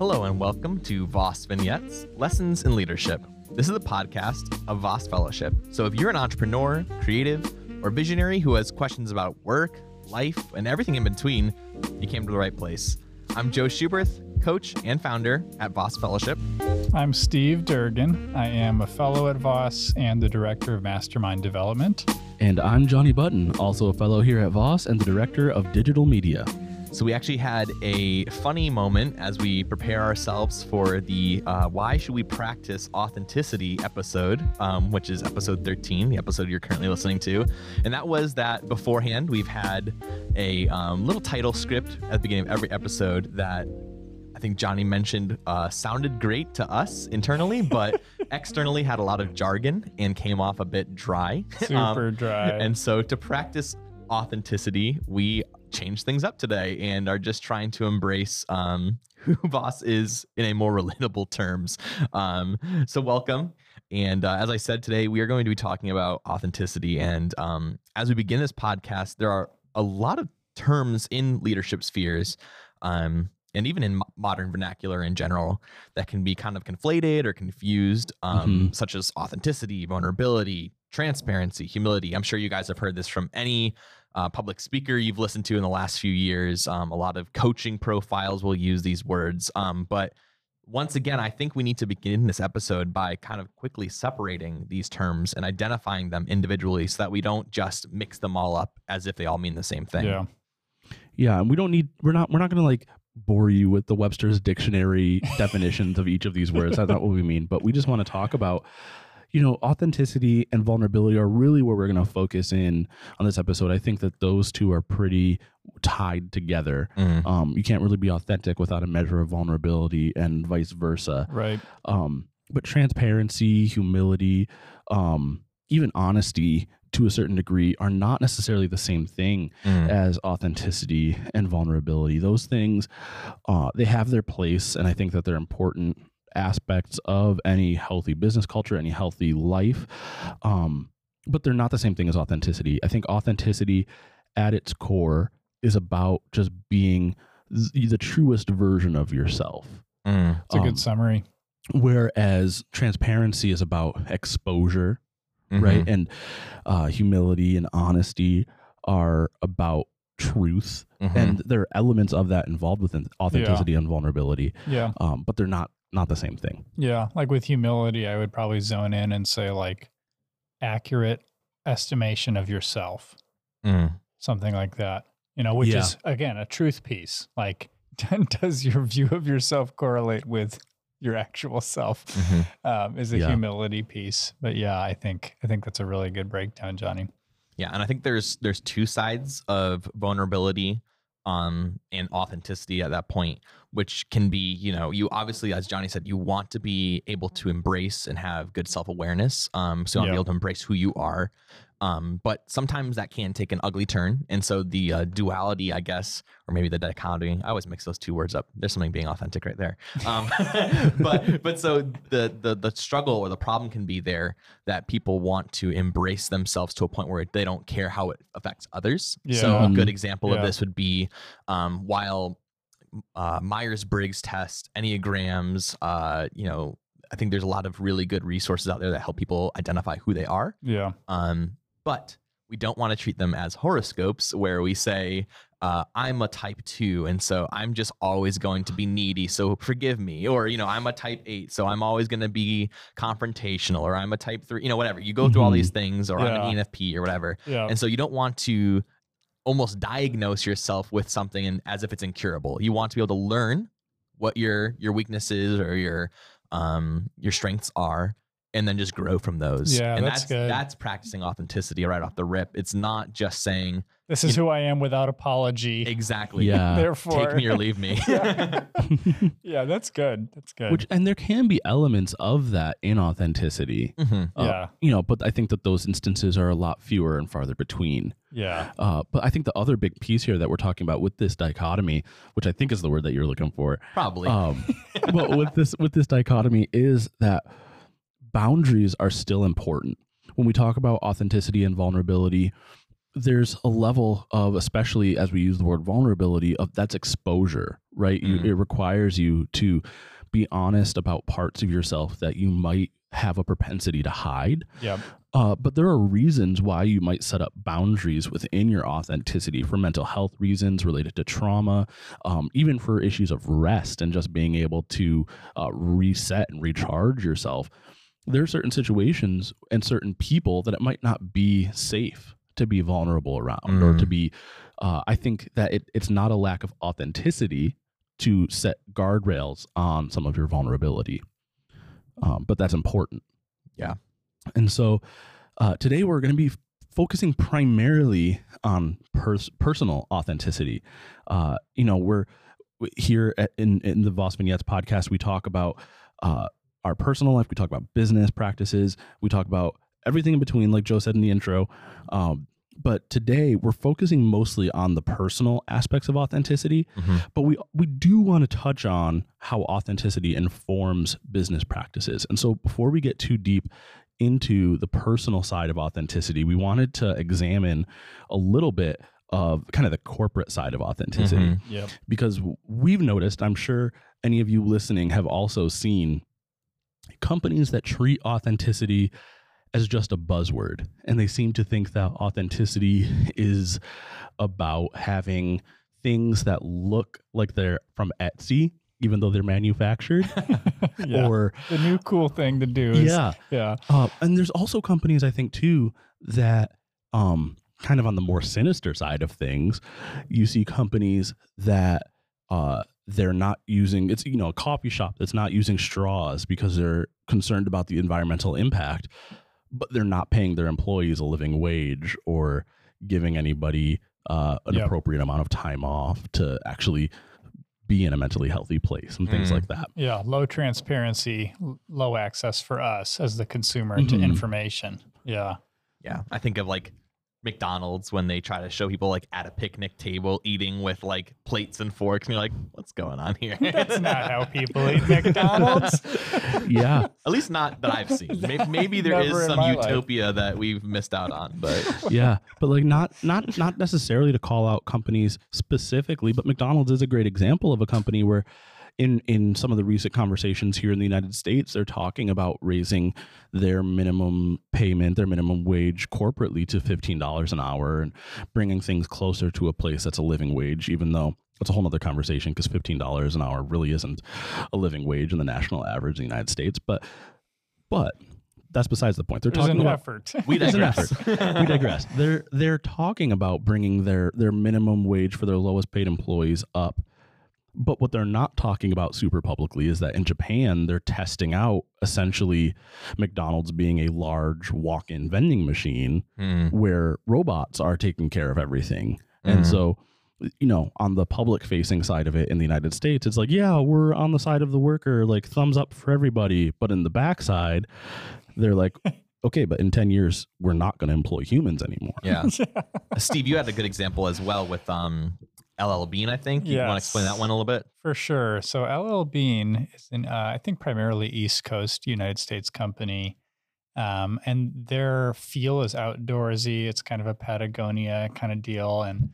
Hello and welcome to Voss Vignettes Lessons in Leadership. This is a podcast of Voss Fellowship. So if you're an entrepreneur, creative, or visionary who has questions about work, life, and everything in between, you came to the right place. I'm Joe Schuberth, coach and founder at Voss Fellowship. I'm Steve Durgan. I am a fellow at Voss and the director of mastermind development. And I'm Johnny Button, also a fellow here at Voss and the director of digital media. So we actually had a funny moment as we prepare ourselves for the uh, "Why Should We Practice Authenticity" episode, um, which is episode 13, the episode you're currently listening to, and that was that beforehand we've had a um, little title script at the beginning of every episode that I think Johnny mentioned uh, sounded great to us internally, but externally had a lot of jargon and came off a bit dry. Super um, dry. And so to practice authenticity, we change things up today and are just trying to embrace um, who Voss is in a more relatable terms. Um, so welcome. And uh, as I said today, we are going to be talking about authenticity. And um, as we begin this podcast, there are a lot of terms in leadership spheres um, and even in modern vernacular in general that can be kind of conflated or confused, um, mm-hmm. such as authenticity, vulnerability, transparency, humility. I'm sure you guys have heard this from any uh, public speaker you've listened to in the last few years. Um, a lot of coaching profiles will use these words. Um, but once again, I think we need to begin this episode by kind of quickly separating these terms and identifying them individually so that we don't just mix them all up as if they all mean the same thing. Yeah. Yeah. And we don't need, we're not, we're not going to like bore you with the Webster's dictionary definitions of each of these words. That's not what we mean. But we just want to talk about you know, authenticity and vulnerability are really where we're going to focus in on this episode. I think that those two are pretty tied together. Mm. Um, you can't really be authentic without a measure of vulnerability, and vice versa. Right. Um, but transparency, humility, um, even honesty to a certain degree are not necessarily the same thing mm. as authenticity and vulnerability. Those things, uh, they have their place, and I think that they're important aspects of any healthy business culture, any healthy life. Um, but they're not the same thing as authenticity. I think authenticity at its core is about just being the truest version of yourself. Mm. It's a um, good summary. Whereas transparency is about exposure, mm-hmm. right? And uh, humility and honesty are about truth mm-hmm. and there are elements of that involved within authenticity yeah. and vulnerability yeah um, but they're not not the same thing. Yeah, like with humility, I would probably zone in and say like accurate estimation of yourself, mm. something like that. You know, which yeah. is again a truth piece. Like, does your view of yourself correlate with your actual self? Mm-hmm. Um, is a yeah. humility piece. But yeah, I think I think that's a really good breakdown, Johnny. Yeah, and I think there's there's two sides of vulnerability um and authenticity at that point which can be you know you obviously as johnny said you want to be able to embrace and have good self-awareness um so you want to be able to embrace who you are um, but sometimes that can take an ugly turn. And so the uh, duality, I guess, or maybe the dichotomy, I always mix those two words up. There's something being authentic right there. Um, but but so the, the the struggle or the problem can be there that people want to embrace themselves to a point where they don't care how it affects others. Yeah. So a good example yeah. of this would be um, while uh, Myers Briggs test, Enneagrams, uh, you know, I think there's a lot of really good resources out there that help people identify who they are. Yeah. Um, but we don't want to treat them as horoscopes where we say, uh, I'm a type two, and so I'm just always going to be needy, so forgive me. Or, you know, I'm a type eight, so I'm always going to be confrontational, or I'm a type three, you know, whatever. You go through mm-hmm. all these things, or yeah. I'm an ENFP or whatever. Yeah. And so you don't want to almost diagnose yourself with something and as if it's incurable. You want to be able to learn what your your weaknesses or your um your strengths are and then just grow from those. Yeah, and that's, that's good. That's practicing authenticity right off the rip. It's not just saying this is who I am without apology. Exactly. Yeah. Therefore, take me or leave me. yeah. yeah, that's good. That's good. Which and there can be elements of that in authenticity. Mm-hmm. Uh, yeah. You know, but I think that those instances are a lot fewer and farther between. Yeah. Uh, but I think the other big piece here that we're talking about with this dichotomy, which I think is the word that you're looking for, probably. Um, but with this with this dichotomy is that boundaries are still important. When we talk about authenticity and vulnerability, there's a level of especially as we use the word vulnerability of that's exposure right mm. you, it requires you to be honest about parts of yourself that you might have a propensity to hide yeah uh, but there are reasons why you might set up boundaries within your authenticity for mental health reasons related to trauma, um, even for issues of rest and just being able to uh, reset and recharge yourself. There are certain situations and certain people that it might not be safe to be vulnerable around mm. or to mm. be uh, i think that it, it's not a lack of authenticity to set guardrails on some of your vulnerability um, but that's important yeah and so uh, today we're going to be focusing primarily on pers- personal authenticity uh, you know we're here at, in, in the voss vignettes podcast we talk about uh, our personal life we talk about business practices we talk about everything in between, like Joe said in the intro. Um, but today we're focusing mostly on the personal aspects of authenticity mm-hmm. but we we do want to touch on how authenticity informs business practices and so before we get too deep into the personal side of authenticity we wanted to examine a little bit of kind of the corporate side of authenticity mm-hmm. yep. because we've noticed i'm sure any of you listening have also seen companies that treat authenticity as just a buzzword. And they seem to think that authenticity is about having things that look like they're from Etsy, even though they're manufactured. yeah. Or the new cool thing to do. Is, yeah. Yeah. Uh, and there's also companies, I think, too, that um, kind of on the more sinister side of things, you see companies that uh, they're not using it's you know a coffee shop that's not using straws because they're concerned about the environmental impact but they're not paying their employees a living wage or giving anybody uh, an yep. appropriate amount of time off to actually be in a mentally healthy place and things mm. like that. Yeah, low transparency, low access for us as the consumer mm-hmm. to information. Yeah. Yeah, I think of like McDonald's when they try to show people like at a picnic table eating with like plates and forks and you're like what's going on here? That's not how people eat mcdonald's. Yeah. At least not that i've seen. Maybe, maybe there is some utopia life. that we've missed out on but yeah but like not not not necessarily to call out companies specifically but mcdonald's is a great example of a company where in in some of the recent conversations here in the United States, they're talking about raising their minimum payment, their minimum wage corporately to fifteen dollars an hour, and bringing things closer to a place that's a living wage. Even though it's a whole other conversation because fifteen dollars an hour really isn't a living wage in the national average in the United States, but but that's besides the point. They're There's talking an about effort. We digress. we digress. They're they're talking about bringing their their minimum wage for their lowest paid employees up but what they're not talking about super publicly is that in Japan, they're testing out essentially McDonald's being a large walk in vending machine mm. where robots are taking care of everything. Mm. And so, you know, on the public facing side of it in the United States, it's like, yeah, we're on the side of the worker, like thumbs up for everybody. But in the backside, they're like, okay, but in 10 years, we're not going to employ humans anymore. Yeah. Steve, you had a good example as well with um, LL Bean, I think. You yes. want to explain that one a little bit? For sure. So LL Bean is an, uh, I think, primarily East Coast United States company. Um, and their feel is outdoorsy. It's kind of a Patagonia kind of deal. And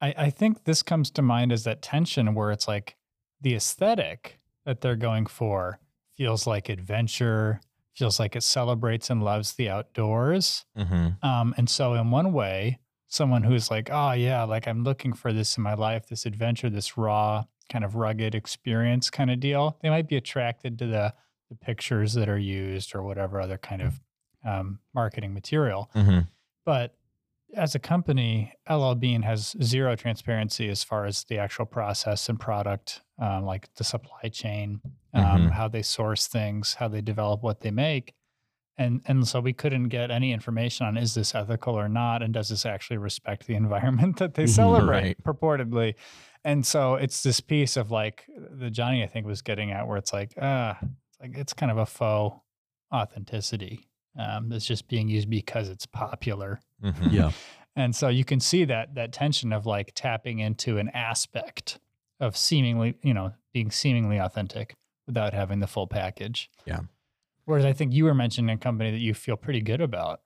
I, I think this comes to mind as that tension where it's like the aesthetic that they're going for feels like adventure, feels like it celebrates and loves the outdoors. Mm-hmm. Um, and so, in one way, someone who's like, oh yeah, like I'm looking for this in my life, this adventure, this raw kind of rugged experience kind of deal. They might be attracted to the the pictures that are used or whatever other kind of um, marketing material. Mm-hmm. But as a company, LL Bean has zero transparency as far as the actual process and product, um, like the supply chain, um, mm-hmm. how they source things, how they develop what they make and and so we couldn't get any information on is this ethical or not and does this actually respect the environment that they mm-hmm. celebrate right. purportedly and so it's this piece of like the johnny i think was getting at where it's like ah it's like it's kind of a faux authenticity um, that's just being used because it's popular mm-hmm. yeah and so you can see that that tension of like tapping into an aspect of seemingly you know being seemingly authentic without having the full package yeah Whereas I think you were mentioning a company that you feel pretty good about.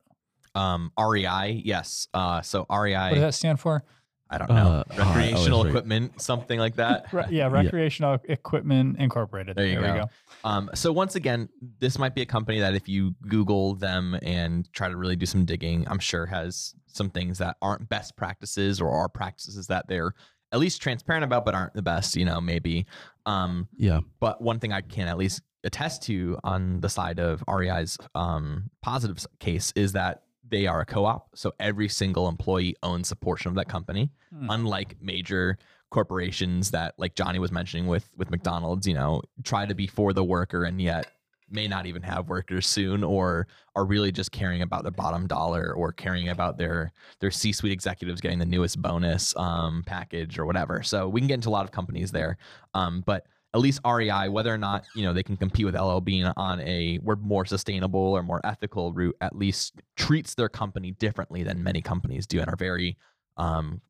Um, REI, yes. Uh, so REI. What does that stand for? I don't know. Uh, recreational equipment, something like that. Re- yeah, Recreational yeah. Equipment Incorporated. There you there go. go. Um, so once again, this might be a company that if you Google them and try to really do some digging, I'm sure has some things that aren't best practices or are practices that they're at least transparent about, but aren't the best. You know, maybe. Um, yeah. But one thing I can at least attest to on the side of REI's um, positive case is that they are a co-op so every single employee owns a portion of that company hmm. unlike major corporations that like johnny was mentioning with with mcdonald's you know try to be for the worker and yet may not even have workers soon or are really just caring about the bottom dollar or caring about their their c-suite executives getting the newest bonus um, package or whatever so we can get into a lot of companies there um, but at least REI, whether or not you know they can compete with LL Bean on a we're more sustainable or more ethical route, at least treats their company differently than many companies do and are very um,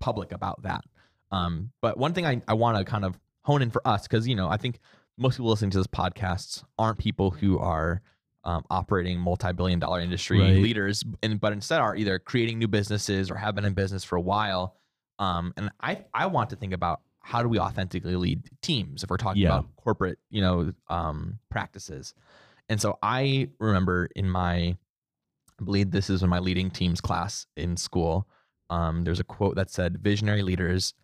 public about that. Um, but one thing I, I want to kind of hone in for us because you know I think most people listening to this podcast aren't people who are um, operating multi-billion dollar industry right. leaders, and but instead are either creating new businesses or have been in business for a while. Um, and I I want to think about how do we authentically lead teams if we're talking yeah. about corporate, you know, um, practices. And so I remember in my, I believe this is in my leading teams class in school. Um, there's a quote that said, "Visionary leaders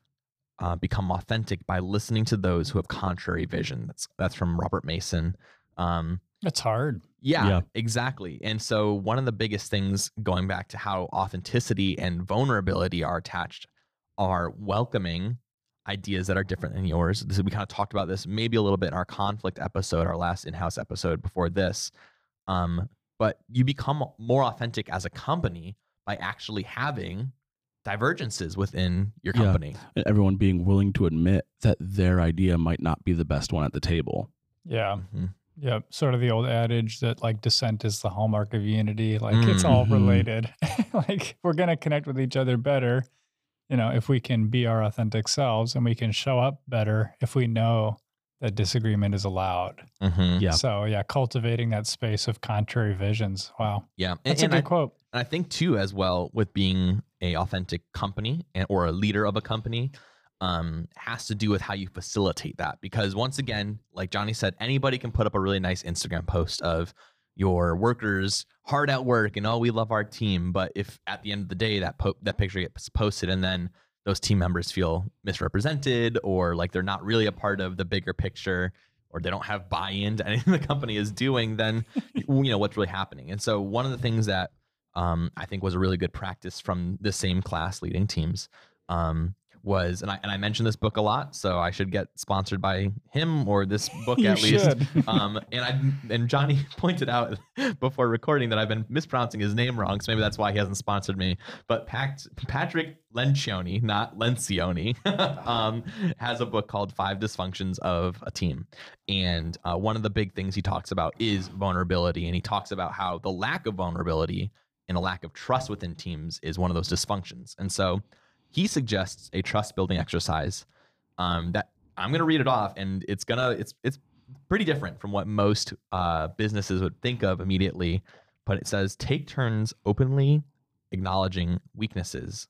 uh, become authentic by listening to those who have contrary vision." That's that's from Robert Mason. Um, that's hard. Yeah, yeah, exactly. And so one of the biggest things going back to how authenticity and vulnerability are attached are welcoming ideas that are different than yours. This, we kind of talked about this maybe a little bit in our conflict episode, our last in-house episode before this. Um, but you become more authentic as a company by actually having divergences within your company. Yeah. Everyone being willing to admit that their idea might not be the best one at the table. Yeah. Mm-hmm. Yeah, sort of the old adage that like dissent is the hallmark of unity. Like mm-hmm. it's all mm-hmm. related. like we're gonna connect with each other better you know, if we can be our authentic selves and we can show up better if we know that disagreement is allowed. Mm-hmm. Yeah. So yeah, cultivating that space of contrary visions. Wow. Yeah, that's and, a good I, quote. And I think too, as well, with being a authentic company and, or a leader of a company, um, has to do with how you facilitate that. Because once again, like Johnny said, anybody can put up a really nice Instagram post of your workers hard at work and oh we love our team but if at the end of the day that po- that picture gets posted and then those team members feel misrepresented or like they're not really a part of the bigger picture or they don't have buy-in to anything the company is doing then you know what's really happening? And so one of the things that um, i think was a really good practice from the same class leading teams um, was, and I and I mentioned this book a lot, so I should get sponsored by him or this book at least. um, and I and Johnny pointed out before recording that I've been mispronouncing his name wrong, so maybe that's why he hasn't sponsored me. But Pact, Patrick Lencioni, not Lencioni, um, has a book called Five Dysfunctions of a Team, and uh, one of the big things he talks about is vulnerability, and he talks about how the lack of vulnerability and a lack of trust within teams is one of those dysfunctions, and so he suggests a trust building exercise um, that I'm going to read it off, and it's gonna it's it's pretty different from what most uh, businesses would think of immediately. But it says take turns openly acknowledging weaknesses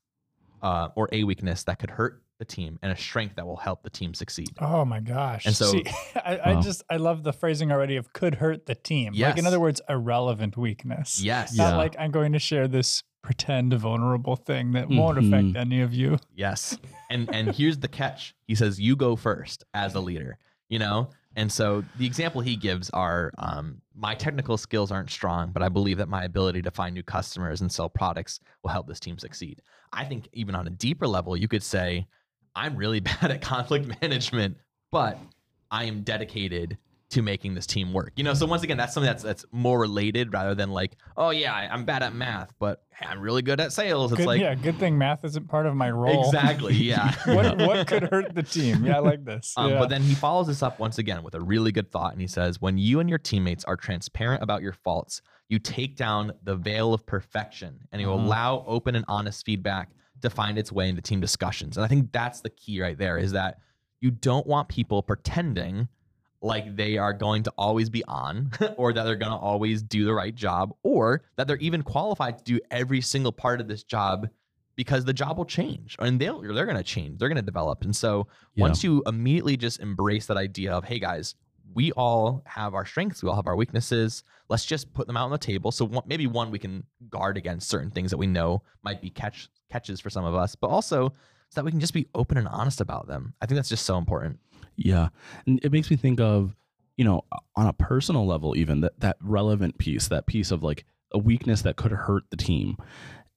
uh, or a weakness that could hurt the team and a strength that will help the team succeed. Oh my gosh! And so See, I, I just I love the phrasing already of could hurt the team. Yes. Like in other words, a relevant weakness. Yes. Not yeah. like I'm going to share this pretend a vulnerable thing that mm-hmm. won't affect mm-hmm. any of you. Yes. And and here's the catch. He says you go first as a leader, you know? And so the example he gives are um, my technical skills aren't strong, but I believe that my ability to find new customers and sell products will help this team succeed. I think even on a deeper level, you could say, I'm really bad at conflict management, but I am dedicated to making this team work. You know, so once again, that's something that's that's more related rather than like, oh yeah, I, am bad at math, but hey, I'm really good at sales. It's good, like, yeah, good thing math isn't part of my role. Exactly. Yeah. what what could hurt the team? Yeah, I like this. Um, yeah. But then he follows this up once again with a really good thought, and he says, when you and your teammates are transparent about your faults, you take down the veil of perfection, and you mm-hmm. allow open and honest feedback to find its way into team discussions. And I think that's the key right there is that you don't want people pretending like they are going to always be on or that they're going to always do the right job or that they're even qualified to do every single part of this job because the job will change and they'll they're going to change they're going to develop. And so yeah. once you immediately just embrace that idea of hey guys we all have our strengths we all have our weaknesses let's just put them out on the table. So one, maybe one we can guard against certain things that we know might be catch catches for some of us but also so that we can just be open and honest about them. I think that's just so important yeah. And it makes me think of, you know, on a personal level, even that, that relevant piece, that piece of like a weakness that could hurt the team.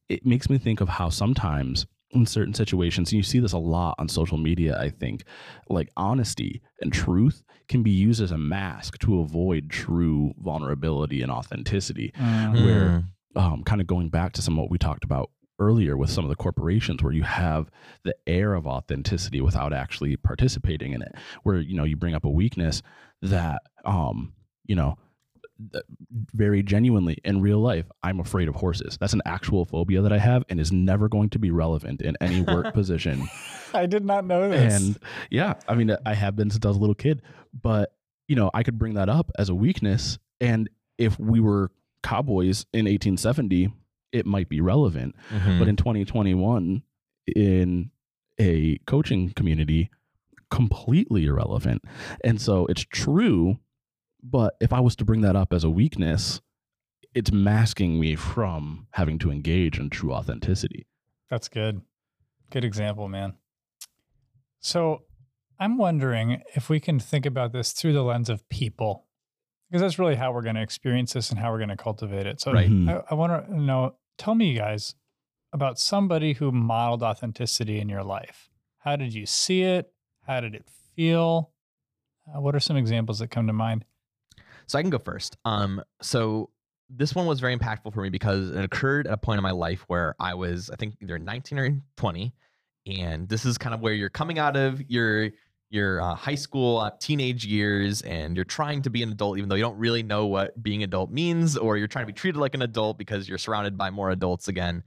It makes me think of how sometimes in certain situations, and you see this a lot on social media, I think, like honesty and truth can be used as a mask to avoid true vulnerability and authenticity. Mm-hmm. Where, um, kind of going back to some of what we talked about earlier with some of the corporations where you have the air of authenticity without actually participating in it where you know you bring up a weakness that um you know very genuinely in real life i'm afraid of horses. That's an actual phobia that i have and is never going to be relevant in any work position. I did not know this. And yeah i mean i have been since i was a little kid but you know i could bring that up as a weakness. And if we were cowboys in 1870 it might be relevant. Mm-hmm. But in 2021, in a coaching community, completely irrelevant. And so it's true, but if I was to bring that up as a weakness, it's masking me from having to engage in true authenticity. That's good. Good example, man. So I'm wondering if we can think about this through the lens of people, because that's really how we're going to experience this and how we're going to cultivate it. So right. I, I want to know tell me, you guys, about somebody who modeled authenticity in your life. How did you see it? How did it feel? Uh, what are some examples that come to mind? So I can go first. Um, so this one was very impactful for me because it occurred at a point in my life where I was, I think, either 19 or 20, and this is kind of where you're coming out of your your uh, high school uh, teenage years and you're trying to be an adult even though you don't really know what being adult means or you're trying to be treated like an adult because you're surrounded by more adults again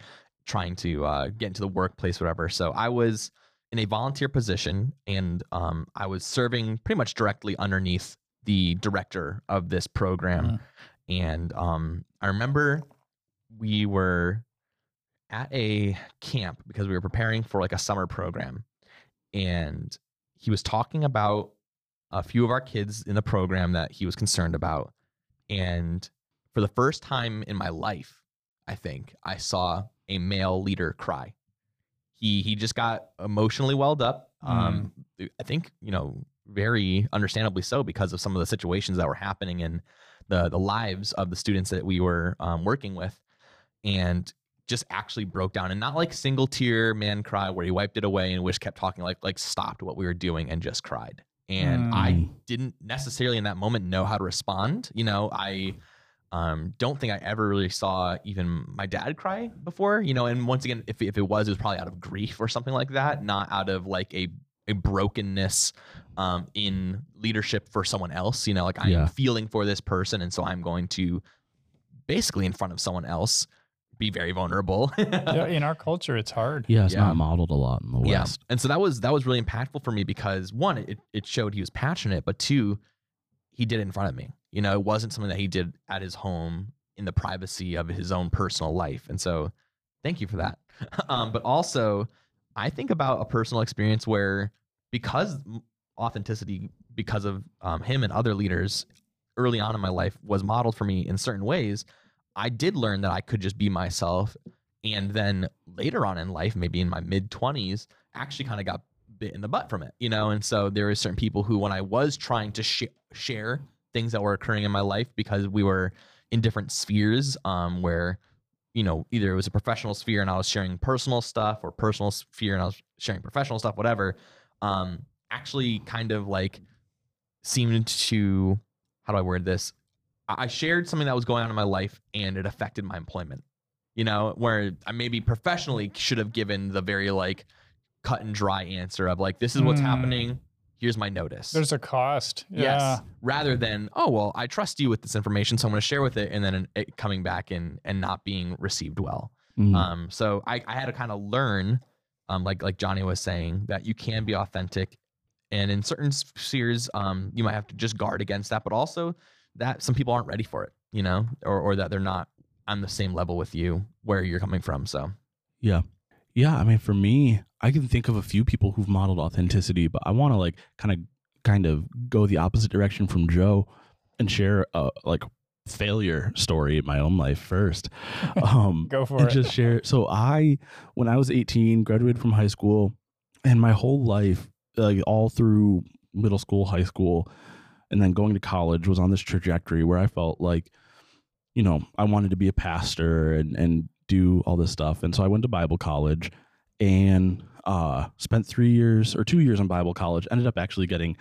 trying to uh, get into the workplace whatever. So i was in a volunteer position and um, i was serving pretty much directly underneath the director of this program. Mm-hmm. and um, i remember we were at a camp because we were preparing for like a summer program. And he was talking about a few of our kids in the program that he was concerned about. And for the first time in my life, I think I saw a male leader cry. He he just got emotionally welled up. Mm. Um, I think you know very understandably so because of some of the situations that were happening in the the lives of the students that we were um, working with, and just actually broke down and not like single tear man cry where he wiped it away and wish kept talking like like stopped what we were doing and just cried. And mm. i didn't necessarily in that moment know how to respond you know? I um, don't think i ever really saw even my dad cry before you know? And once again if, if it was it was probably out of grief or something like that not out of like a a brokenness um, in leadership for someone else you know? Like i'm yeah. feeling for this person and so i'm going to basically in front of someone else be very vulnerable. yeah, in our culture, it's hard. Yeah, it's yeah. not modeled a lot in the West. Yeah. And so that was that was really impactful for me because one, it, it showed he was passionate, but two, he did it in front of me. You know, it wasn't something that he did at his home in the privacy of his own personal life. And so thank you for that. Um, but also, I think about a personal experience where because authenticity, because of um, him and other leaders early on in my life was modeled for me in certain ways, I did learn that I could just be myself. And then later on in life, maybe in my mid 20s, actually kind of got bit in the butt from it, you know? And so there were certain people who, when I was trying to sh- share things that were occurring in my life because we were in different spheres um, where, you know, either it was a professional sphere and I was sharing personal stuff or personal sphere and I was sharing professional stuff, whatever, um, actually kind of like seemed to, how do I word this? I shared something that was going on in my life and it affected my employment. You know, where I maybe professionally should have given the very like cut and dry answer of like, this is what's mm. happening. Here's my notice. There's a cost. Yeah. Yes. Rather than, oh, well, I trust you with this information. So I'm going to share with it and then it coming back and, and not being received well. Mm. Um, so I, I had to kind of learn, um, like, like Johnny was saying that you can be authentic and in certain spheres um you might have to just guard against that but also that some people aren't ready for it you know or or that they're not on the same level with you where you're coming from so. Yeah. Yeah i mean for me i can think of a few people who've modeled authenticity but i want to like kind of kind of go the opposite direction from joe and share a like failure story in my own life first. Um go for and it. just share so i when i was 18 graduated from high school and my whole life like all through middle school high school and then going to college was on this trajectory where i felt like you know i wanted to be a pastor and and do all this stuff and so i went to bible college and uh spent three years or two years in bible college ended up actually getting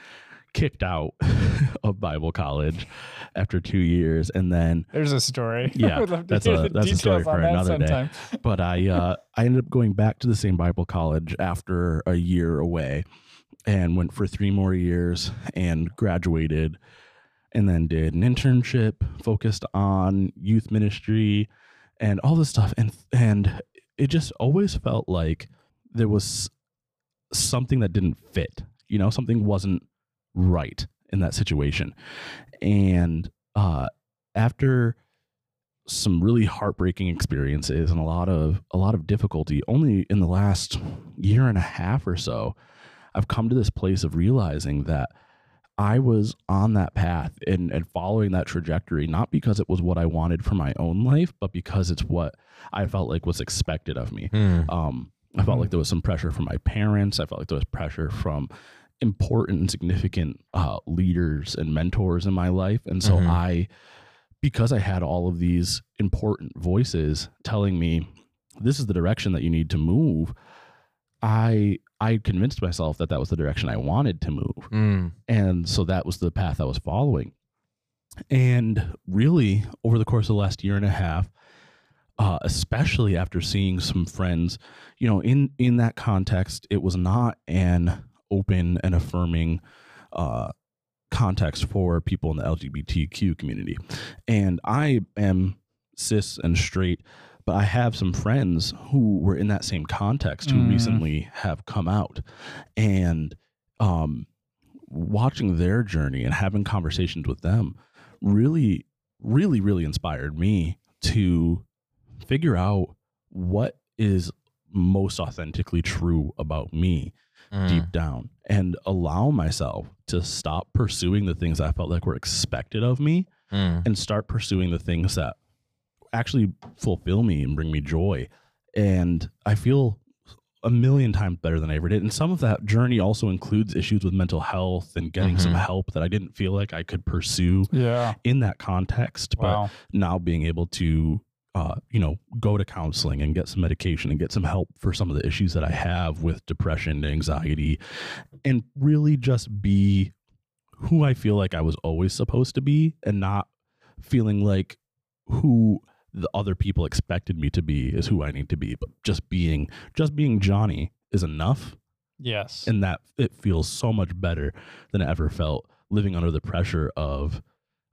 kicked out of Bible college after two years, and then there's a story. Yeah, that's a that's a story for another day. But I uh, I ended up going back to the same Bible college after a year away, and went for three more years and graduated, and then did an internship focused on youth ministry and all this stuff, and and it just always felt like there was something that didn't fit. You know, something wasn't right in that situation. And uh, after some really heartbreaking experiences and a lot of a lot of difficulty, only in the last year and a half or so, I've come to this place of realizing that I was on that path and, and following that trajectory, not because it was what I wanted for my own life, but because it's what I felt like was expected of me. Mm. Um, I felt mm. like there was some pressure from my parents. I felt like there was pressure from important and significant uh, leaders and mentors in my life. And so mm-hmm. I, because I had all of these important voices telling me, this is the direction that you need to move. I I convinced myself that that was the direction I wanted to move, mm. and so that was the path I was following. And really, over the course of the last year and a half, uh, especially after seeing some friends, you know, in in that context, it was not an open and affirming uh, context for people in the LGBTQ community. And I am cis and straight, but I have some friends who were in that same context who mm. recently have come out. And um, watching their journey and having conversations with them really, really, really inspired me to figure out what is most authentically true about me mm. deep down and allow myself to stop pursuing the things I felt like were expected of me mm. and start pursuing the things that actually fulfill me and bring me joy. And I feel a million times better than I ever did. And some of that journey also includes issues with mental health and getting mm-hmm. some help that I didn't feel like I could pursue yeah. in that context. Wow. But now being able to uh, you know, go to counseling and get some medication and get some help for some of the issues that I have with depression, anxiety, and really just be who I feel like I was always supposed to be and not feeling like who the other people expected me to be is who I need to be, but just being just being Johnny is enough. Yes. And that it feels so much better than it ever felt living under the pressure of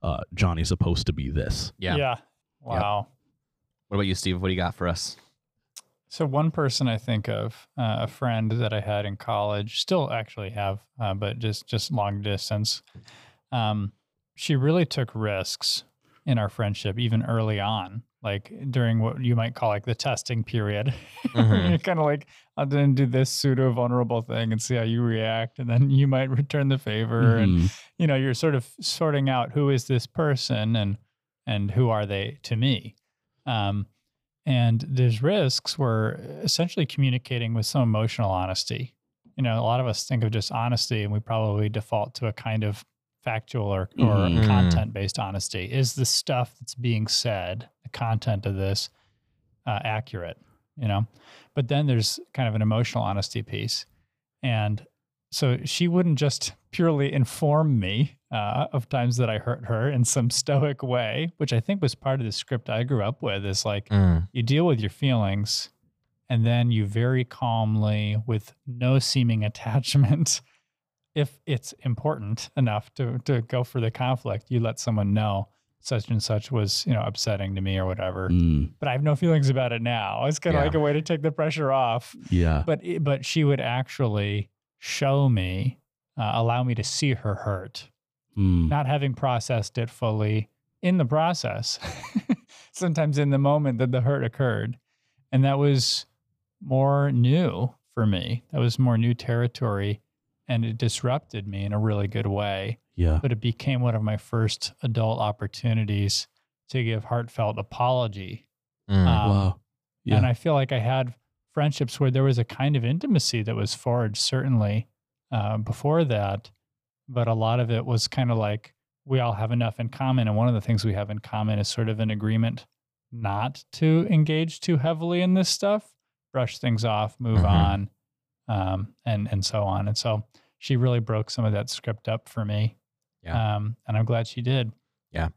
uh, Johnny's supposed to be this. Yeah. Yeah. Wow. Yep. What about you, Steve? What do you got for us? So one person I think of, uh, a friend that I had in college, still actually have, uh, but just just long distance. Um, she really took risks in our friendship, even early on, like during what you might call like the testing period. Mm-hmm. kind of like I'll then do this pseudo vulnerable thing and see how you react, and then you might return the favor, mm-hmm. and you know you're sort of sorting out who is this person and and who are they to me. Um, and there's risks where essentially communicating with some emotional honesty. You know, a lot of us think of just honesty and we probably default to a kind of factual or, or mm-hmm. content based honesty. Is the stuff that's being said, the content of this, uh, accurate? You know, but then there's kind of an emotional honesty piece. And so she wouldn't just purely inform me uh, of times that I hurt her in some stoic way, which I think was part of the script I grew up with. Is like mm. you deal with your feelings, and then you very calmly, with no seeming attachment, if it's important enough to to go for the conflict, you let someone know such and such was you know upsetting to me or whatever. Mm. But I have no feelings about it now. It's kind of yeah. like a way to take the pressure off. Yeah. But but she would actually show me uh, allow me to see her hurt, Mm. not having processed it fully in the process, sometimes in the moment that the hurt occurred. And that was more new for me. That was more new territory and it disrupted me in a really good way. Yeah. But it became one of my first adult opportunities to give heartfelt apology. Mm. Um, wow. Yeah. And I feel like I had friendships where there was a kind of intimacy that was forged, certainly uh, before that. But a lot of it was kind of like we all have enough in common. And one of the things we have in common is sort of an agreement not to engage too heavily in this stuff, brush things off, move Mhm. on, um, and, and so on. And so she really broke some of that script up for me. Yeah. Um, and I'm glad she did. Yeah.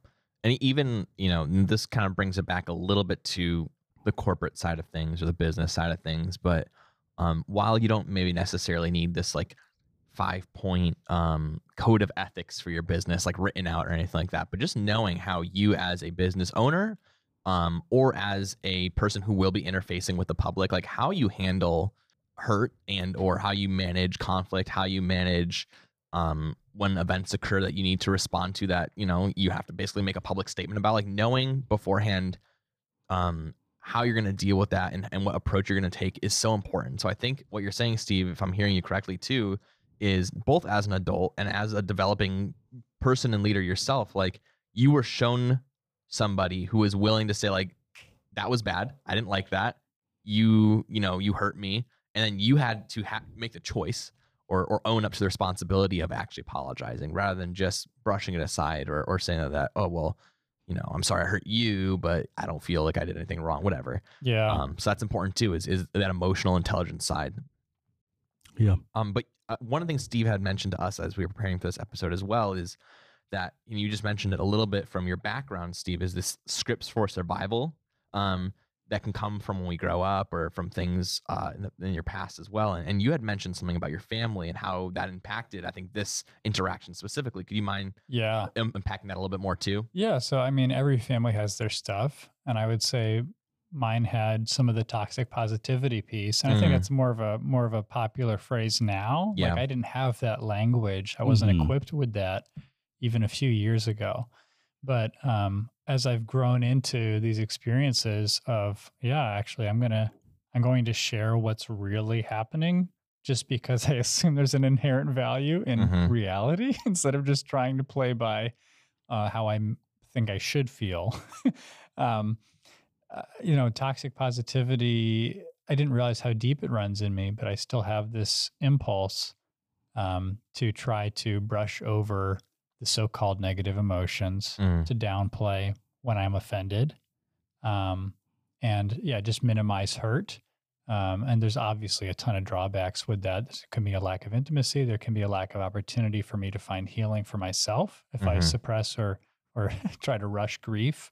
And even you know this kind of brings it back a little bit to the corporate side of things or the business side of things but um, while you don't maybe necessarily need this like five point um, code of ethics for your business like written out or anything like that but just knowing how you as a business owner um, or as a person who will be interfacing with the public like how you handle hurt and or how you manage conflict how you manage um, when events occur that you need to respond to that you know you have to basically make a public statement about like knowing beforehand um, how you're going to deal with that and, and what approach you're going to take is so important. So i think what you're saying steve if i'm hearing you correctly too is both as an adult and as a developing person and leader yourself like you were shown somebody who is willing to say like that was bad. I didn't like that. You you know you hurt me and then you had to ha- make the choice or, or own up to the responsibility of actually apologizing rather than just brushing it aside or, or saying that oh well you know i'm sorry i hurt you but i don't feel like i did anything wrong whatever Yeah. um, so that's important too is, is that emotional intelligence side Yeah. um, but uh, one of the things Steve had mentioned to us as we were preparing for this episode as well is that you, you just mentioned it a little bit from your background, Steve, is this scripts for survival um, that can come from when we grow up or from things uh, in, the, in your past as well. And, and you had mentioned something about your family and how that impacted, I think, this interaction specifically. Could you mind yeah. um, unpacking that a little bit more too? Yeah. So, I mean, every family has their stuff. And I would say mine had some of the toxic positivity piece. And I think Mm. that's more of a more of a popular phrase now. Yeah. Like I didn't have that language. I wasn't Mhm. equipped with that even a few years ago. But um, as I've grown into these experiences of, yeah, actually I'm gonna I'm going to share what's really happening just because I assume there's an inherent value in Mhm. reality instead of just trying to play by uh, how I think I should feel. um, uh, you know, toxic positivity, I didn't realize how deep it runs in me, but I still have this impulse um, to try to brush over the so called negative emotions, Mm. to downplay when I'm offended. Um, and yeah, just minimize hurt. Um, and there's obviously a ton of drawbacks with that. There can be a lack of intimacy. There can be a lack of opportunity for me to find healing for myself if I Mhm. suppress or or try to rush grief.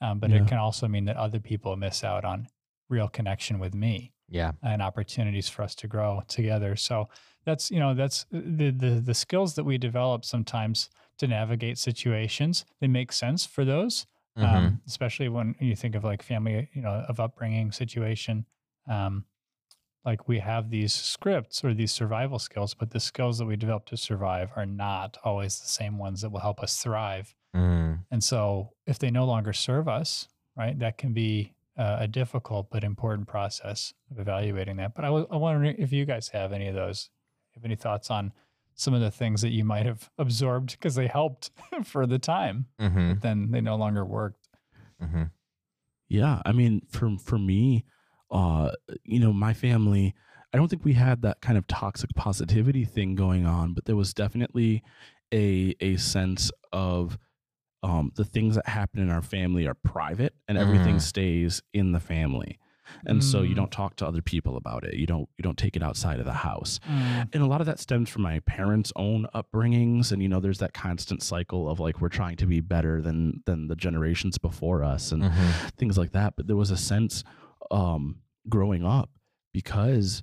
Um, but Yeah. it can also mean that other people miss out on real connection with me Yeah. and opportunities for us to grow together. So that's you know that's uh, the the the skills that we develop sometimes to navigate situations. They make sense for those, Mhm. um, especially when you think of like family, you know, of upbringing situation. Um, like we have these scripts or these survival skills, but the skills that we develop to survive are not always the same ones that will help us thrive. Mm. And so if they no longer serve us, right, that can be uh, a difficult but important process of evaluating that. But I was I wonder if you guys have any of those, have any thoughts on some of the things that you might have absorbed because they helped for the time, Mhm. but then they no longer worked. Mhm. Yeah, I mean, for for me, uh, you know, my family, I don't think we had that kind of toxic positivity thing going on, but there was definitely a a sense of um, the things that happen in our family are private, and everything Mm. stays in the family, and so you Mm. don't talk to other people about it. You don't you don't take it outside of the house Mm, and a lot of that stems from my parents' own upbringings, and you know, there's that constant cycle of like we're trying to be better than than the generations before us, and Mhm. things like that. But there was a sense um, growing up because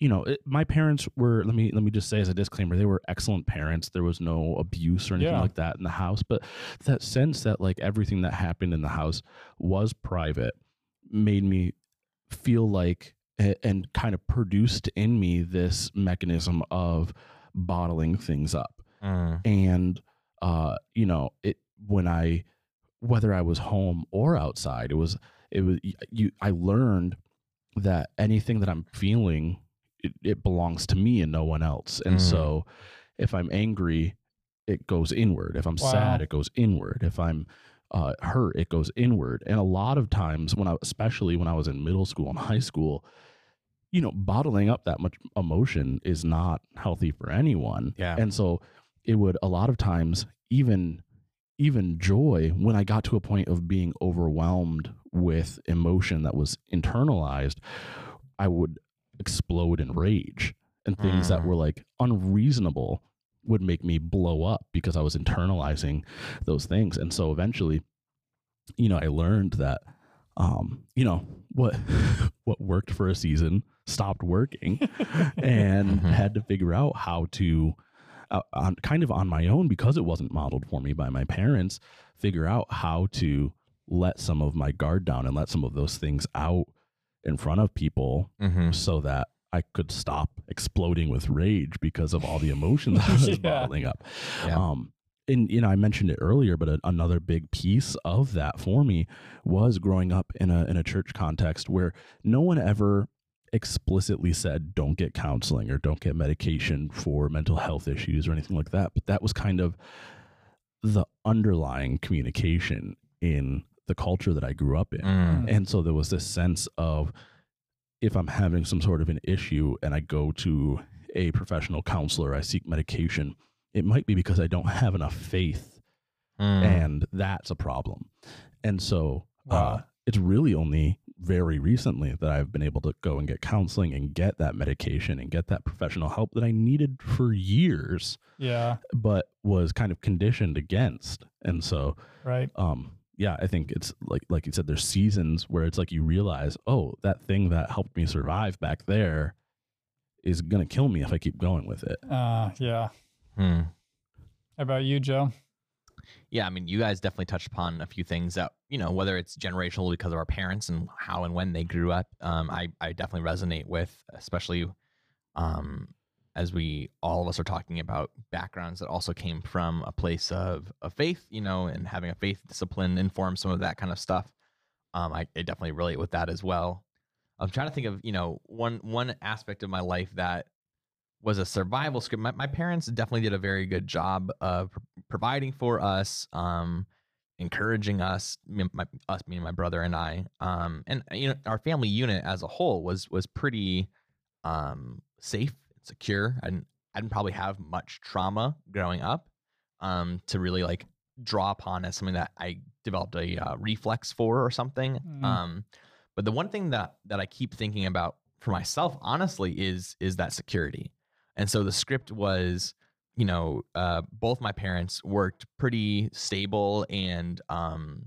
you know it, my parents were. Let me let me just say as a disclaimer, they were excellent parents. There was no abuse or anything Yeah. like that in the house, but that sense that like everything that happened in the house was private made me feel like and kind of produced in me this mechanism of bottling things up. Mm. And uh, you know, it when I whether I was home or outside, it was it was you I learned that anything that I'm feeling it, it belongs to me and no one else. And mm. so if I'm angry, it goes inward. If I'm wow. sad, it goes inward. If I'm uh, hurt, it goes inward. And a lot of times, when I, especially when I was in middle school and high school, you know, bottling up that much emotion is not healthy for anyone. Yeah. And so it would a lot of times even even joy when I got to a point of being overwhelmed with emotion that was internalized, I would explode in rage and things mm. that were like unreasonable would make me blow up because I was internalizing those things. And so eventually, you know, I learned that um, you know, what what worked for a season stopped working and mm-hmm. had to figure out how to uh, on kind of on my own because it wasn't modeled for me by my parents, figure out how to let some of my guard down and let some of those things out in front of people mm-hmm. so that I could stop exploding with rage because of all the emotions I was yeah. bottling up. Yeah. Um, and you know, I mentioned it earlier, but a, another big piece of that for me was growing up in a in a church context where no one ever explicitly said don't get counseling or don't get medication for mental health issues or anything like that, but that was kind of the underlying communication in the culture that I grew up in. Mm. And so there was this sense of if I'm having some sort of an issue and I go to a professional counselor, I seek medication, it might be because I don't have enough faith. Mm. And that's a problem. And so uh, wow. uh, it's really only very recently that I've been able to go and get counseling and get that medication and get that professional help that I needed for years. Yeah. But was kind of conditioned against. And so, right. Um, yeah, I think it's like like you said, there's seasons where it's like you realize, oh, that thing that helped me survive back there is gonna kill me if I keep going with it. Uh yeah. Hmm. How about you, Joe? Yeah, I mean, you guys definitely touched upon a few things that you know, whether it's generational because of our parents and how and when they grew up. Um, I I definitely resonate with, especially um, as we all of us are talking about backgrounds that also came from a place of, of faith, you know, and having a faith discipline inform some of that kind of stuff. Um, I, I definitely relate with that as well. I'm trying to think of, you know, one one aspect of my life that was a survival script. My, my parents definitely did a very good job of pr- providing for us, um, encouraging us, my, us, me and my brother and I, um, and you know, our family unit as a whole was was pretty um, safe, secure. I didn't, I didn't probably have much trauma growing up um, to really like draw upon as something that I developed a uh, reflex for or something. Mm. Um, but the one thing that that I keep thinking about for myself, honestly, is is that security. And so the script was, you know, uh, both my parents worked pretty stable and um,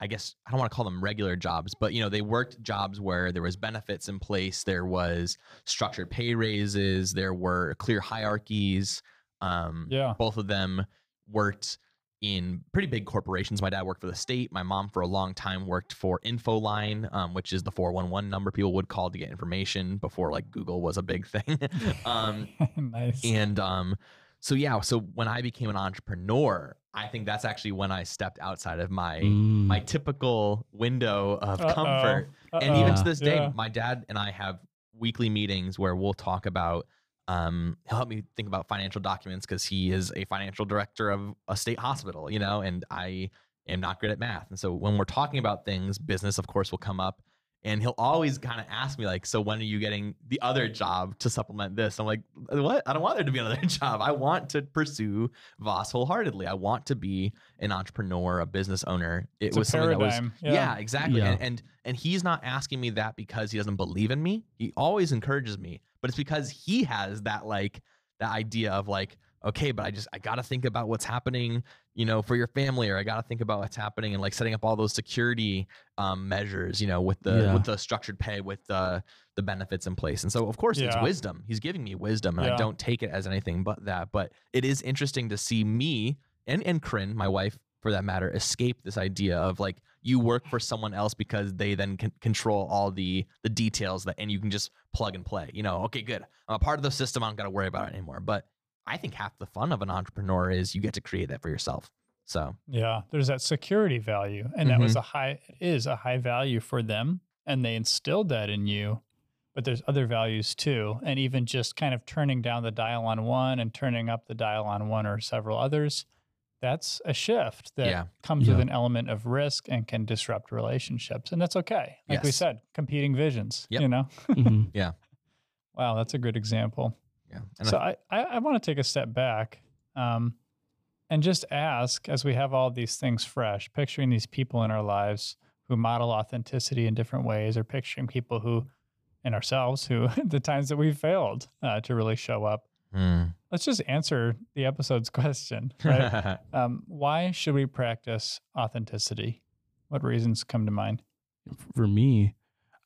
I guess I don't want to call them regular jobs, but you know, they worked jobs where there was benefits in place, there was structured pay raises, there were clear hierarchies. Um, yeah. Both of them worked in pretty big corporations. My dad worked for the state. My mom, for a long time, worked for Infoline, um, which is the 411 number people would call to get information before like Google was a big thing. um, nice. And um, so, yeah, so when I became an entrepreneur, I think that's actually when I stepped outside of my mm. my typical window of Uh-oh. comfort. Uh-oh. And even to this day, yeah. my dad and I have weekly meetings where we'll talk about um, he'll help me think about financial documents because he is a financial director of a state hospital, you know, and I am not good at math. And so when we're talking about things, business, of course, will come up. And he'll always kind of ask me, like, so when are you getting the other job to supplement this? I'm like, what? I don't want there to be another job. I want to pursue Voss wholeheartedly. I want to be an entrepreneur, a business owner. It it's was something paradigm. that was, yeah, yeah exactly. Yeah. And, and and he's not asking me that because he doesn't believe in me. He always encourages me but it's because he has that like that idea of like okay but i just i gotta think about what's happening you know for your family or i gotta think about what's happening and like setting up all those security um, measures you know with the yeah. with the structured pay with the the benefits in place and so of course yeah. it's wisdom he's giving me wisdom and yeah. i don't take it as anything but that but it is interesting to see me and and Kryn, my wife for that matter escape this idea of like you work for someone else because they then can control all the the details that and you can just plug and play you know okay good i'm a part of the system i don't got to worry about it anymore but i think half the fun of an entrepreneur is you get to create that for yourself so yeah there's that security value and mm-hmm. that was mm-hmm. a high is a high value for them and they instilled that in you but there's other values too and even just kind of turning down the dial on one and turning up the dial on one or several others that's a shift that yeah. comes yeah. with an element of risk and can disrupt relationships. And that's okay. Like yes. we said, competing visions, yep. you know? mm-hmm. Yeah. Wow, that's a good example. Yeah. And so I, I, I want to take a step back um, and just ask, as we have all these things fresh, picturing these people in our lives who model authenticity in different ways, or picturing people who, and ourselves, who the times that we failed uh, to really show up. Mm. Let's just answer the episode's question. Right? um, why should we practice authenticity? What reasons come to mind? For me,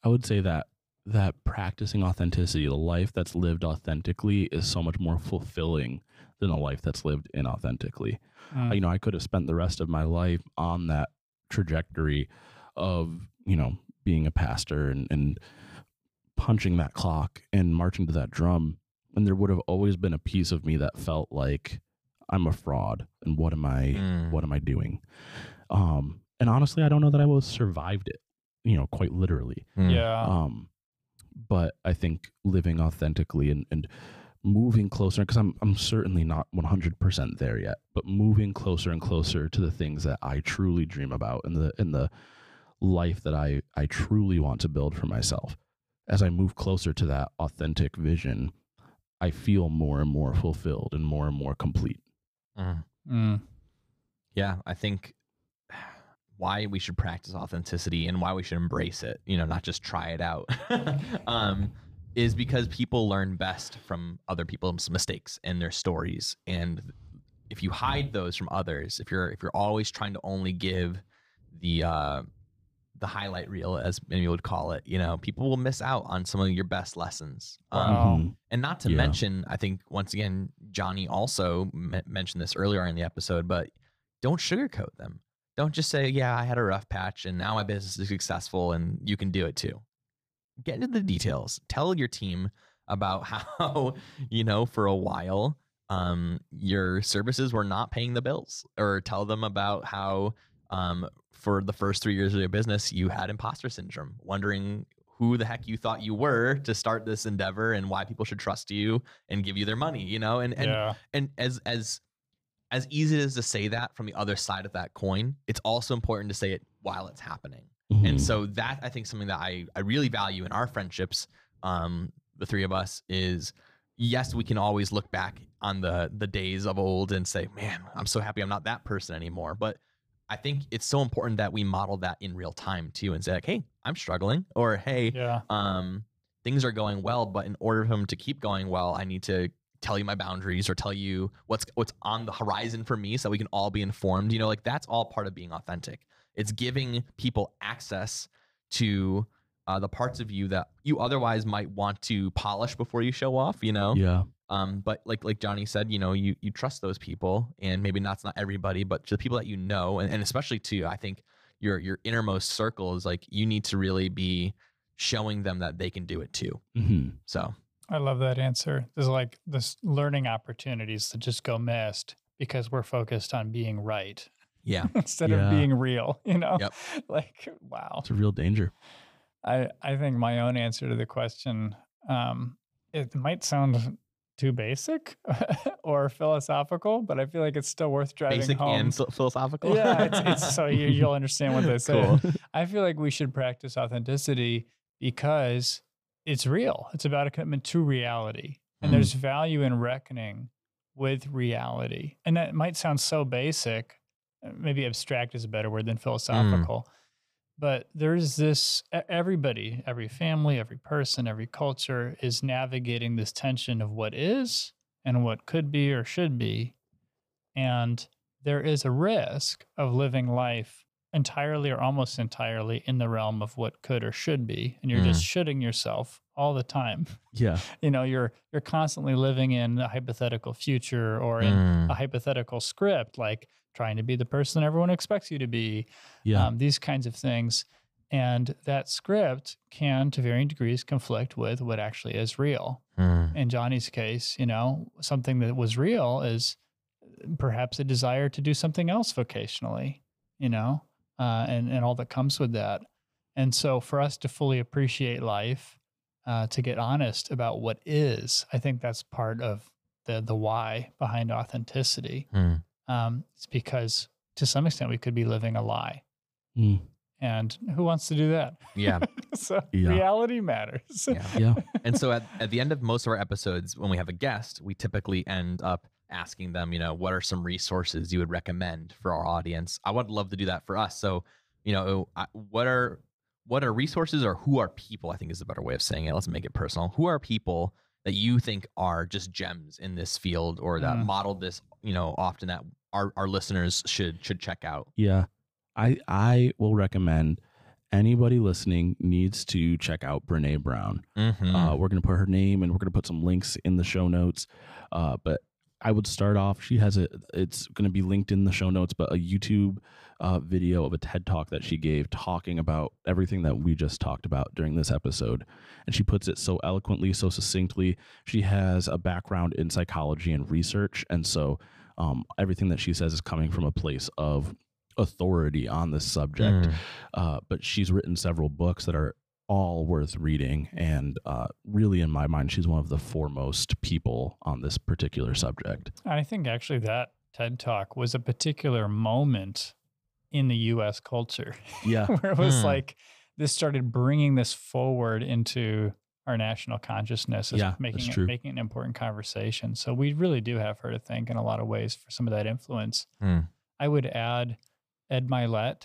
I would say that that practicing authenticity, the life that's lived authentically, is so much more fulfilling than a life that's lived inauthentically. Mm. You know, I could have spent the rest of my life on that trajectory of you know being a pastor and, and punching that clock and marching to that drum and there would have always been a piece of me that felt like I'm a fraud and what am I mm. what am I doing? Um and honestly I don't know that I would have survived it, you know, quite literally. Mm. Yeah. Um but I think living authentically and, and moving closer because I'm I'm certainly not 100% there yet, but moving closer and closer to the things that I truly dream about and the in the life that I I truly want to build for myself. As I move closer to that authentic vision, I feel more and more fulfilled and more and more complete. Mm. Mm. Yeah, I think why we should practice authenticity and why we should embrace it, you know, not just try it out, um, is because people learn best from other people's mistakes and their stories. And if you hide those from others, if you're if you're always trying to only give the uh, the highlight reel, as many would call it. You know, people will miss out on some of your best lessons. Um, mm-hmm. And not to yeah. mention, I think once again, Johnny also m- mentioned this earlier in the episode, but don't sugarcoat them. Don't just say, "Yeah, I had a rough patch, and now my business is successful, and you can do it too." Get into the details. Tell your team about how you know for a while um, your services were not paying the bills, or tell them about how um, for the first three years of your business, you had imposter syndrome, wondering who the heck you thought you were to start this endeavor and why people should trust you and give you their money, you know? And and yeah. and as as as easy as to say that from the other side of that coin, it's also important to say it while it's happening. Mm-hmm. And so that I think something that I I really value in our friendships, um, the three of us is yes, we can always look back on the the days of old and say, man, I'm so happy I'm not that person anymore. But I think it's so important that we model that in real time too and say like, hey, I'm struggling or hey, yeah. um, things are going well, but in order for them to keep going well, I need to tell you my boundaries or tell you what's what's on the horizon for me so we can all be informed. You know, like that's all part of being authentic. It's giving people access to uh, the parts of you that you otherwise might want to polish before you show off. You know, yeah. Um, but like like Johnny said, you know, you you trust those people, and maybe that's not everybody, but to the people that you know, and, and especially to I think your your innermost circle is like you need to really be showing them that they can do it too. Mm-hmm. So I love that answer. There's like this learning opportunities that just go missed because we're focused on being right. Yeah. Instead yeah. of being real, you know? Yep. Like, wow. It's a real danger. I, I think my own answer to the question, um, it might sound too basic or philosophical, but I feel like it's still worth driving basic home. and philosophical. Yeah, it's, it's so you, will understand what they say. Cool. I feel like we should practice authenticity because it's real. It's about a commitment to reality, and mm. there's value in reckoning with reality. And that might sound so basic, maybe abstract is a better word than philosophical. Mm but there's this everybody, every family, every person, every culture is navigating this tension of what is and what could be or should be. And there is a risk of living life entirely or almost entirely in the realm of what could or should be and you're mm. just shooting yourself all the time yeah you know you're you're constantly living in a hypothetical future or in mm. a hypothetical script like trying to be the person everyone expects you to be. Yeah. Um, these kinds of things. And that script can, to varying degrees, conflict with what actually is real. Mm. In Johnny's case, you know, something that was real is perhaps a desire to do something else vocationally, you know, uh, and, and all that comes with that. And so for us to fully appreciate life, uh, to get honest about what is, I think that's part of the the why behind authenticity. Mm. Um, it's because to some extent we could be living a lie. Mm. And who wants to do that? Yeah. so Yeah. reality matters. Yeah. Yeah. and so at, at the end of most of our episodes, when we have a guest, we typically end up asking them, you know, what are some resources you would recommend for our audience? I would love to do that for us. So, you know, what are what are resources or who are people? I think is a better way of saying it. Let's make it personal. Who are people that you think are just gems in this field or that Mm. modeled this, you know, often that our, our listeners should should check out? Yeah. I I will recommend anybody listening needs to check out Brene Brown. Mm-hmm. Uh, we're going to put her name and we're going to put some links in the show notes. Uh, but I would start off. She has a. It's going to be linked in the show notes, but a YouTube uh, video of a TED talk that she gave talking about everything that we just talked about during this episode, and she puts it so eloquently, so succinctly. She has a background in psychology and research, and so um, everything that she says is coming from a place of authority on this subject. Mm. Uh, but she's written several books that are all worth reading. And uh, really, in my mind, she's one of the foremost people on this particular subject. I think actually that TED talk was a particular moment in the US culture Yeah. where it was Hmm. like this started bringing this forward into our national consciousness as Yeah, making that's it, true. making an important conversation. So we really do have her to thank in a lot of ways for some of that influence. Hmm. I would add Ed Mylett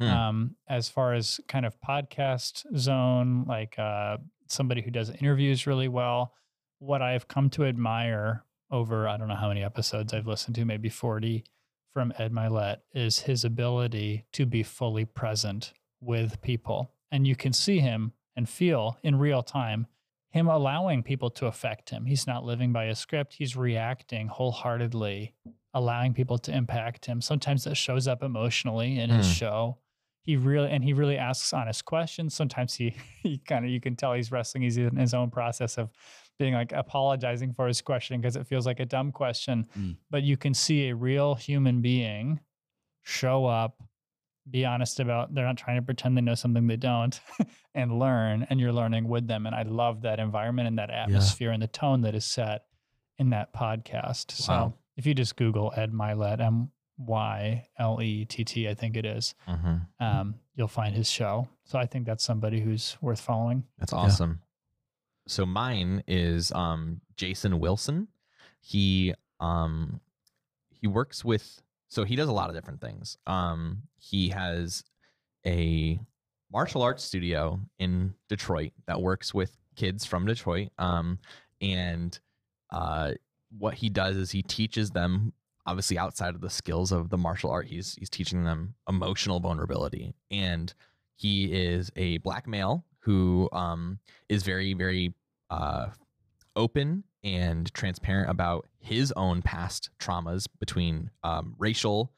Hmm. um, as far as kind of podcast zone, like uh, somebody who does interviews really well. What I've come to admire over, I don't know how many episodes I've listened to, maybe 40 from Ed Mylett, is his ability to be fully present with people. And you can see him and feel in real time him allowing people to affect him. He's not living by a script, he's reacting wholeheartedly, allowing people to impact him. Sometimes that shows up emotionally in his Hmm. show. He really and he really asks honest questions. Sometimes he he kind of you can tell he's wrestling. He's in his own process of being like apologizing for his question because it feels like a dumb question. Mm. But you can see a real human being show up, be honest about they're not trying to pretend they know something they don't and learn and you're learning with them and i love that environment and that atmosphere and the tone that is set in that podcast so if you just google ed mylett m-y-l-e-t-t i think it is Mhm. um, you'll find his show so i think that's somebody who's worth following That's awesome. So mine is um Jason Wilson. He um he works with so he does a lot of different things. Um he has a martial arts studio in Detroit that works with kids from Detroit. Um and uh what he does is he teaches them obviously outside of the skills of the martial art he's he's teaching them emotional vulnerability and he is a black male who um, is very very uh, open and transparent about his own past traumas between um, racial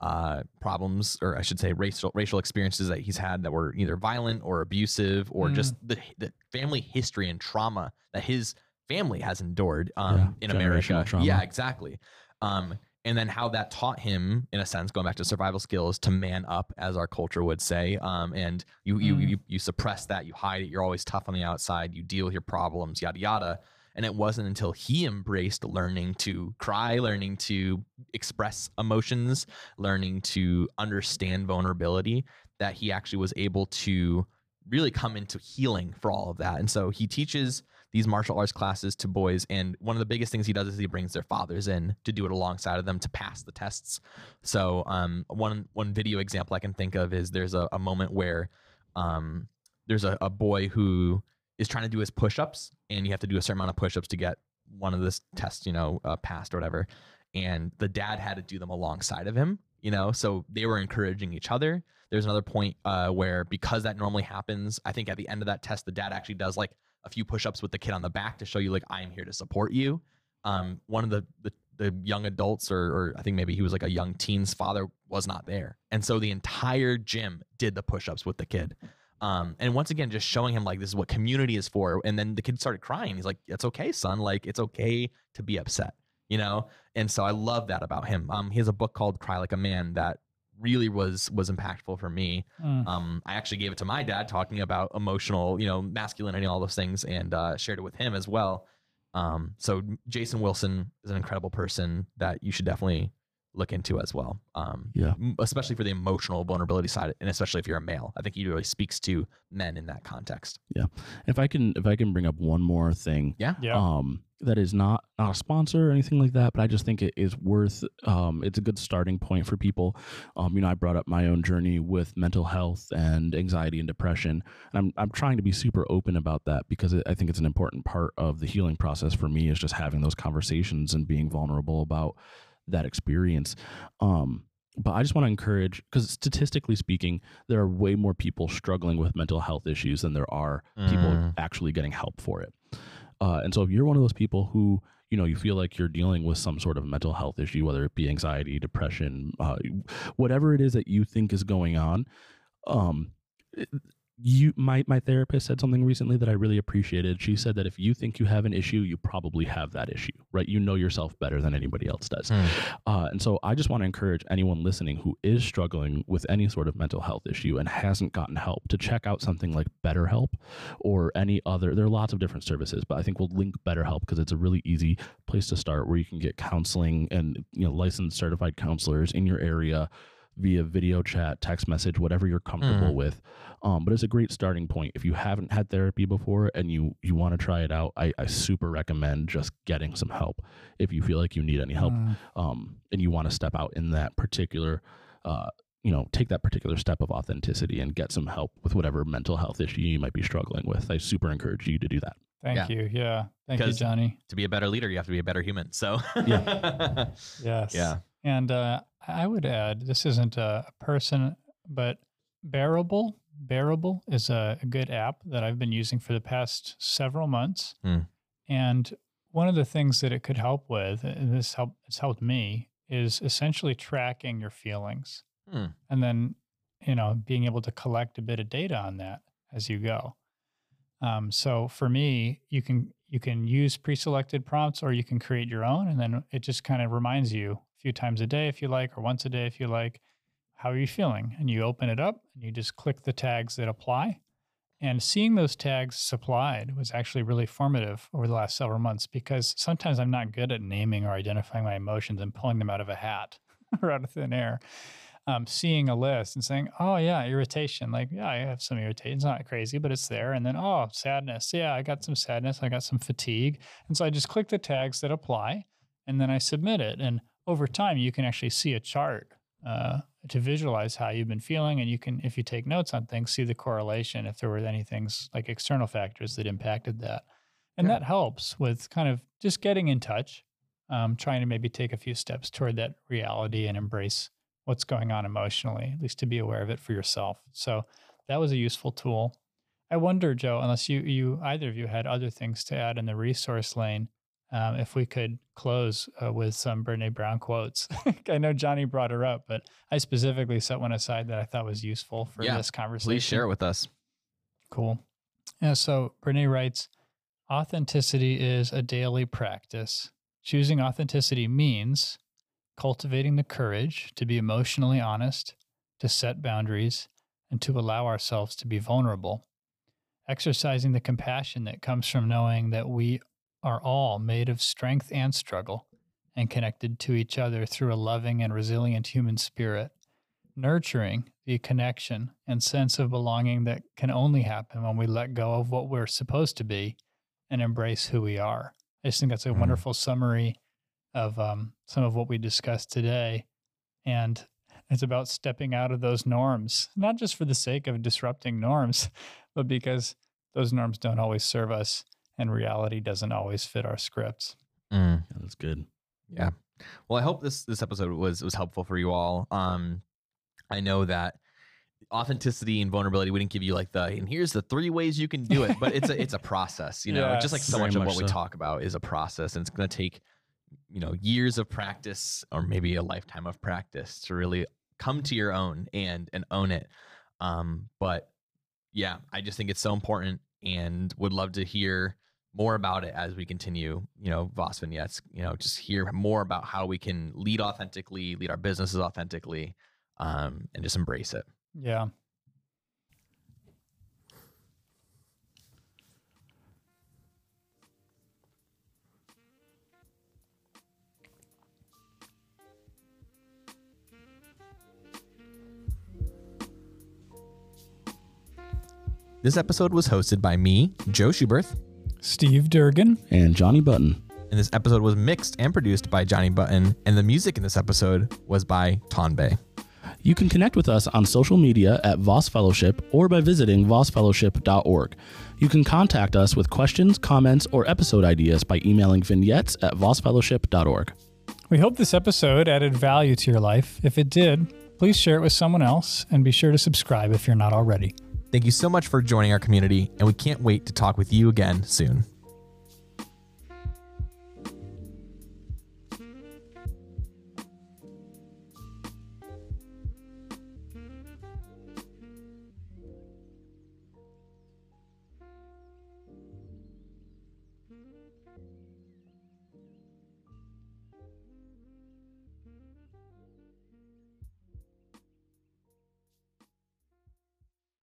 uh, problems or i should say racial racial experiences that he's had that were either violent or abusive or Mm. just the, the family history and trauma that his family has endured um, Yeah, in america trauma. yeah exactly um, and then how that taught him in a sense going back to survival skills to man up as our culture would say. Um, and you, you Mm. you you suppress that you hide it you're always tough on the outside you deal with your problems yada yada. And it wasn't until he embraced learning to cry learning to express emotions learning to understand vulnerability that he actually was able to really come into healing for all of that. And so he teaches these martial arts classes to boys and one of the biggest things he does is he brings their fathers in to do it alongside of them to pass the tests. So um, one one video example i can think of is there's a, a moment where um, there's a, a boy who is trying to do his push-ups and you have to do a certain amount of push-ups to get one of this tests you know uh, passed or whatever. And the dad had to do them alongside of him you know so they were encouraging each other. There's another point uh, where because that normally happens i think at the end of that test the dad actually does like a few push-ups with the kid on the back to show you like i'm here to support you um, one of the, the the young adults or, or I think maybe he was like a young teen's father was not there. And so the entire gym did the push-ups with the kid. Um, and once again, just showing him like this is what community is for. And then the kid started crying. He's like, "It's okay, son. Like it's okay to be upset." You know. And so I love that about him. Um, he has a book called "Cry Like a Man" that really was was impactful for me. Mm. Um, I actually gave it to my dad, talking about emotional, you know, masculinity, all those things, and uh, shared it with him as well. Um, so Jason Wilson is an incredible person that you should definitely look into as well. Um, yeah, especially for the emotional vulnerability side, and especially if you're a male, I think he really speaks to men in that context. Yeah. If I can, if I can bring up one more thing, yeah, yeah. Um, that is not not a sponsor or anything like that, but I just think it is worth. Um, it's a good starting point for people. Um, you know, I brought up my own journey with mental health and anxiety and depression, and I'm I'm trying to be super open about that because it, I think it's an important part of the healing process for me is just having those conversations and being vulnerable about that experience. Um, but I just want to encourage because statistically speaking, there are way more people struggling with mental health issues than there are mm. people actually getting help for it. Uh, and so if you're one of those people who you know you feel like you're dealing with some sort of mental health issue, whether it be anxiety, depression, uh, whatever it is that you think is going on, um, you my my therapist said something recently that I really appreciated. She said that if you think you have an issue, you probably have that issue, right? You know yourself better than anybody else does. Mm. Uh, and so I just want to encourage anyone listening who is struggling with any sort of mental health issue and hasn't gotten help to check out something like BetterHelp or any other. There are lots of different services, but I think we'll link BetterHelp because it's a really easy place to start where you can get counseling and you know licensed certified counselors in your area via video chat, text message, whatever you're comfortable mm. with. Um, but it's a great starting point. If you haven't had therapy before and you you want to try it out, I, I, super recommend just getting some help if you feel like you need any help mm. um, and you want to step out in that particular. Uh, you know, take that particular step of authenticity and get some help with whatever mental health issue you might be struggling with. I super encourage you to do that. Thank yeah. you. Yeah. Thank you, Johnny. To be a better leader, you have to be a better human. So, yeah. yes. Yeah. And uh, I would add this isn't a person, but Bearable. Bearable is a, a, good app that I've been using for the past several months. Mm. And one of the things that it could help with, and this help it's helped me, is essentially tracking your feelings. Mm. And then, you know, being able to collect a bit of data on that as you go. Um, so for me, you can you can use pre-selected prompts or you can create your own, and then it just kind of reminds you few times a day if you like, or once a day if you like. How are you feeling? And you open it up and you just click the tags that apply. And seeing those tags supplied was actually really formative over the last several months because sometimes I'm not good at naming or identifying my emotions and pulling them out of a hat or out of thin air. Um, seeing a list and saying, oh, yeah, irritation. Like, yeah, I have some irritation. It's not crazy, but it's there. And then, oh, sadness. Yeah, I got some sadness. I got some fatigue. And so I just click the tags that apply and then I submit it. And over time, you can actually see a chart uh, to visualize how you've been feeling. And you can, if you take notes on things, see the correlation if there were any things like external factors that impacted that. And yeah. that helps with kind of just getting in touch, um, trying to maybe take a few steps toward that reality and embrace what's going on emotionally, at least to be aware of it for yourself. So that was a useful tool. I wonder, Joe, unless you, you either of you had other things to add in the resource lane, um, if we could close uh, with some Brene Brown quotes. I know Johnny brought her up, but I specifically set one aside that I thought was useful for yeah, this conversation. Please share it with us. Cool. Yeah, so Brene writes Authenticity is a daily practice. Choosing authenticity means cultivating the courage to be emotionally honest, to set boundaries, and to allow ourselves to be vulnerable. Exercising the compassion that comes from knowing that we are all made of strength and struggle and connected to each other through a loving and resilient human spirit, nurturing the connection and sense of belonging that can only happen when we let go of what we're supposed to be and embrace who we are. I just think that's a mm. wonderful summary of um, some of what we discussed today. And it's about stepping out of those norms, not just for the sake of disrupting norms, but because those norms don't always serve us and reality doesn't always fit our scripts. Mm. Yeah, that's good. Yeah. Well, I hope this this episode was was helpful for you all. Um, I know that authenticity and vulnerability we didn't give you like the and here's the three ways you can do it but it's a it's a process you know yes, just like so much of what so. we talk about is a process and it's going to take you know years of practice or maybe a lifetime of practice to really come to your own and and own it um but yeah i just think it's so important and would love to hear more about it as we continue, you know, Voss vignettes, you know, just hear more about how we can lead authentically, lead our businesses authentically, um, and just embrace it. Yeah. This episode was hosted by me, Joe Schuberth, Steve Durgan, and Johnny Button. And this episode was mixed and produced by Johnny Button, and the music in this episode was by Tonbay. You can connect with us on social media at Voss Fellowship or by visiting vossfellowship.org. You can contact us with questions, comments, or episode ideas by emailing vignettes at vossfellowship.org. We hope this episode added value to your life. If it did, please share it with someone else and be sure to subscribe if you're not already. Thank you so much for joining our community, and we can't wait to talk with you again soon.